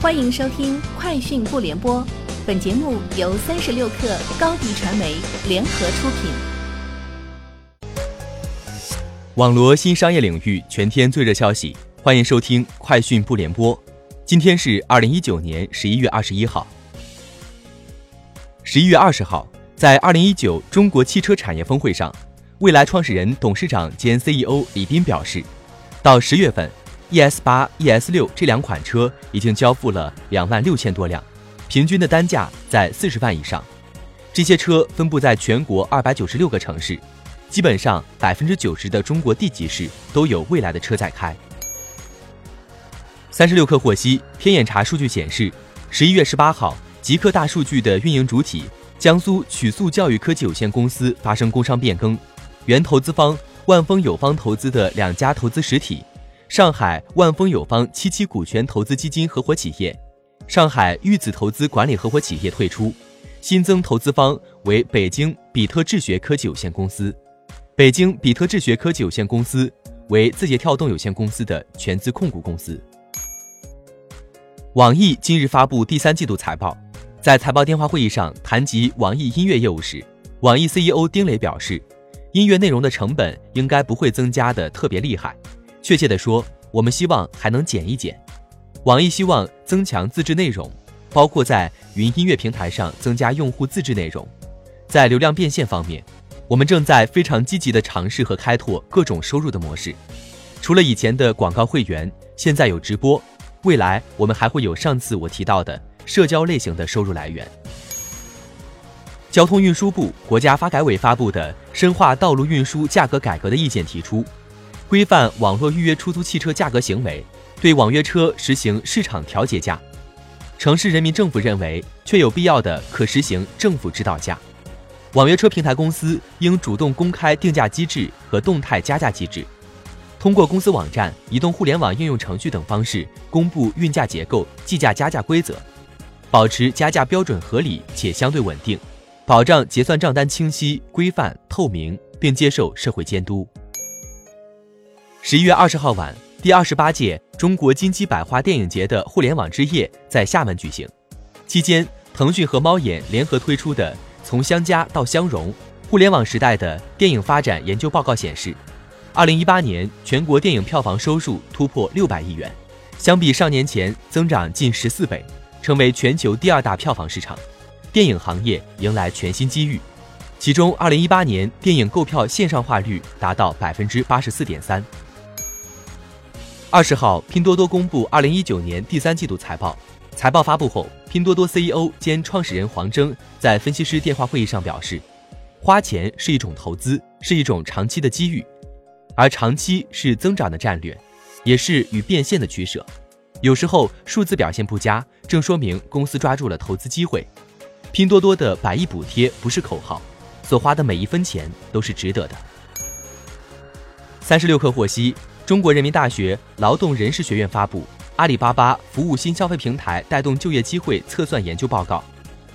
欢迎收听《快讯不联播》，本节目由三十六克高低传媒联合出品。网罗新商业领域全天最热消息，欢迎收听《快讯不联播》。今天是二零一九年十一月二十一号。十一月二十号，在二零一九中国汽车产业峰会上，蔚来创始人、董事长兼 CEO 李斌表示，到十月份。ES 八、ES 六这两款车已经交付了两万六千多辆，平均的单价在四十万以上。这些车分布在全国二百九十六个城市，基本上百分之九十的中国地级市都有未来的车在开。三十六氪获悉，天眼查数据显示，十一月十八号，极客大数据的运营主体江苏曲速教育科技有限公司发生工商变更，原投资方万丰友邦投资的两家投资实体。上海万丰友邦七七股权投资基金合伙企业、上海玉子投资管理合伙企业退出，新增投资方为北京比特智学科技有限公司。北京比特智学科技有限公司为字节跳动有限公司的全资控股公司。网易今日发布第三季度财报，在财报电话会议上谈及网易音乐业务时，网易 CEO 丁磊表示，音乐内容的成本应该不会增加的特别厉害。确切地说，我们希望还能减一减。网易希望增强自制内容，包括在云音乐平台上增加用户自制内容。在流量变现方面，我们正在非常积极地尝试和开拓各种收入的模式。除了以前的广告会员，现在有直播，未来我们还会有上次我提到的社交类型的收入来源。交通运输部、国家发改委发布的《深化道路运输价格改革的意见》提出。规范网络预约出租汽车价格行为，对网约车实行市场调节价。城市人民政府认为，确有必要的可实行政府指导价。网约车平台公司应主动公开定价机制和动态加价机制，通过公司网站、移动互联网应用程序等方式公布运价结构、计价加价规则，保持加价标准合理且相对稳定，保障结算账单清晰、规范、透明，并接受社会监督。十一月二十号晚，第二十八届中国金鸡百花电影节的互联网之夜在厦门举行。期间，腾讯和猫眼联合推出的《从相加到相融：互联网时代的电影发展研究报告》显示，二零一八年全国电影票房收入突破六百亿元，相比上年前增长近十四倍，成为全球第二大票房市场。电影行业迎来全新机遇。其中，二零一八年电影购票线上化率达到百分之八十四点三。二十号，拼多多公布二零一九年第三季度财报。财报发布后，拼多多 CEO 兼创始人黄峥在分析师电话会议上表示，花钱是一种投资，是一种长期的机遇，而长期是增长的战略，也是与变现的取舍。有时候数字表现不佳，正说明公司抓住了投资机会。拼多多的百亿补贴不是口号，所花的每一分钱都是值得的。三十六氪获悉。中国人民大学劳动人事学院发布《阿里巴巴服务新消费平台带动就业机会测算研究报告》。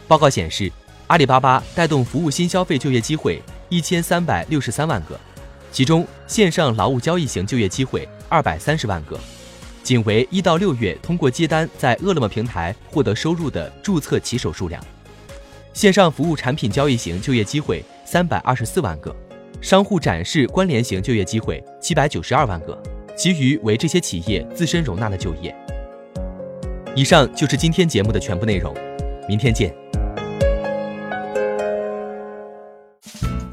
报告显示，阿里巴巴带动服务新消费就业机会一千三百六十三万个，其中线上劳务交易型就业机会二百三十万个，仅为一到六月通过接单在饿了么平台获得收入的注册骑手数量；线上服务产品交易型就业机会三百二十四万个。商户展示关联型就业机会七百九十二万个，其余为这些企业自身容纳的就业。以上就是今天节目的全部内容，明天见。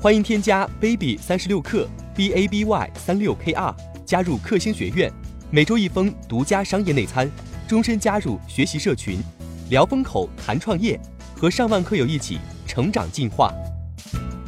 欢迎添加 baby 三十六课 b a b y 三六 k r 加入克星学院，每周一封独家商业内参，终身加入学习社群，聊风口谈创业，和上万课友一起成长进化。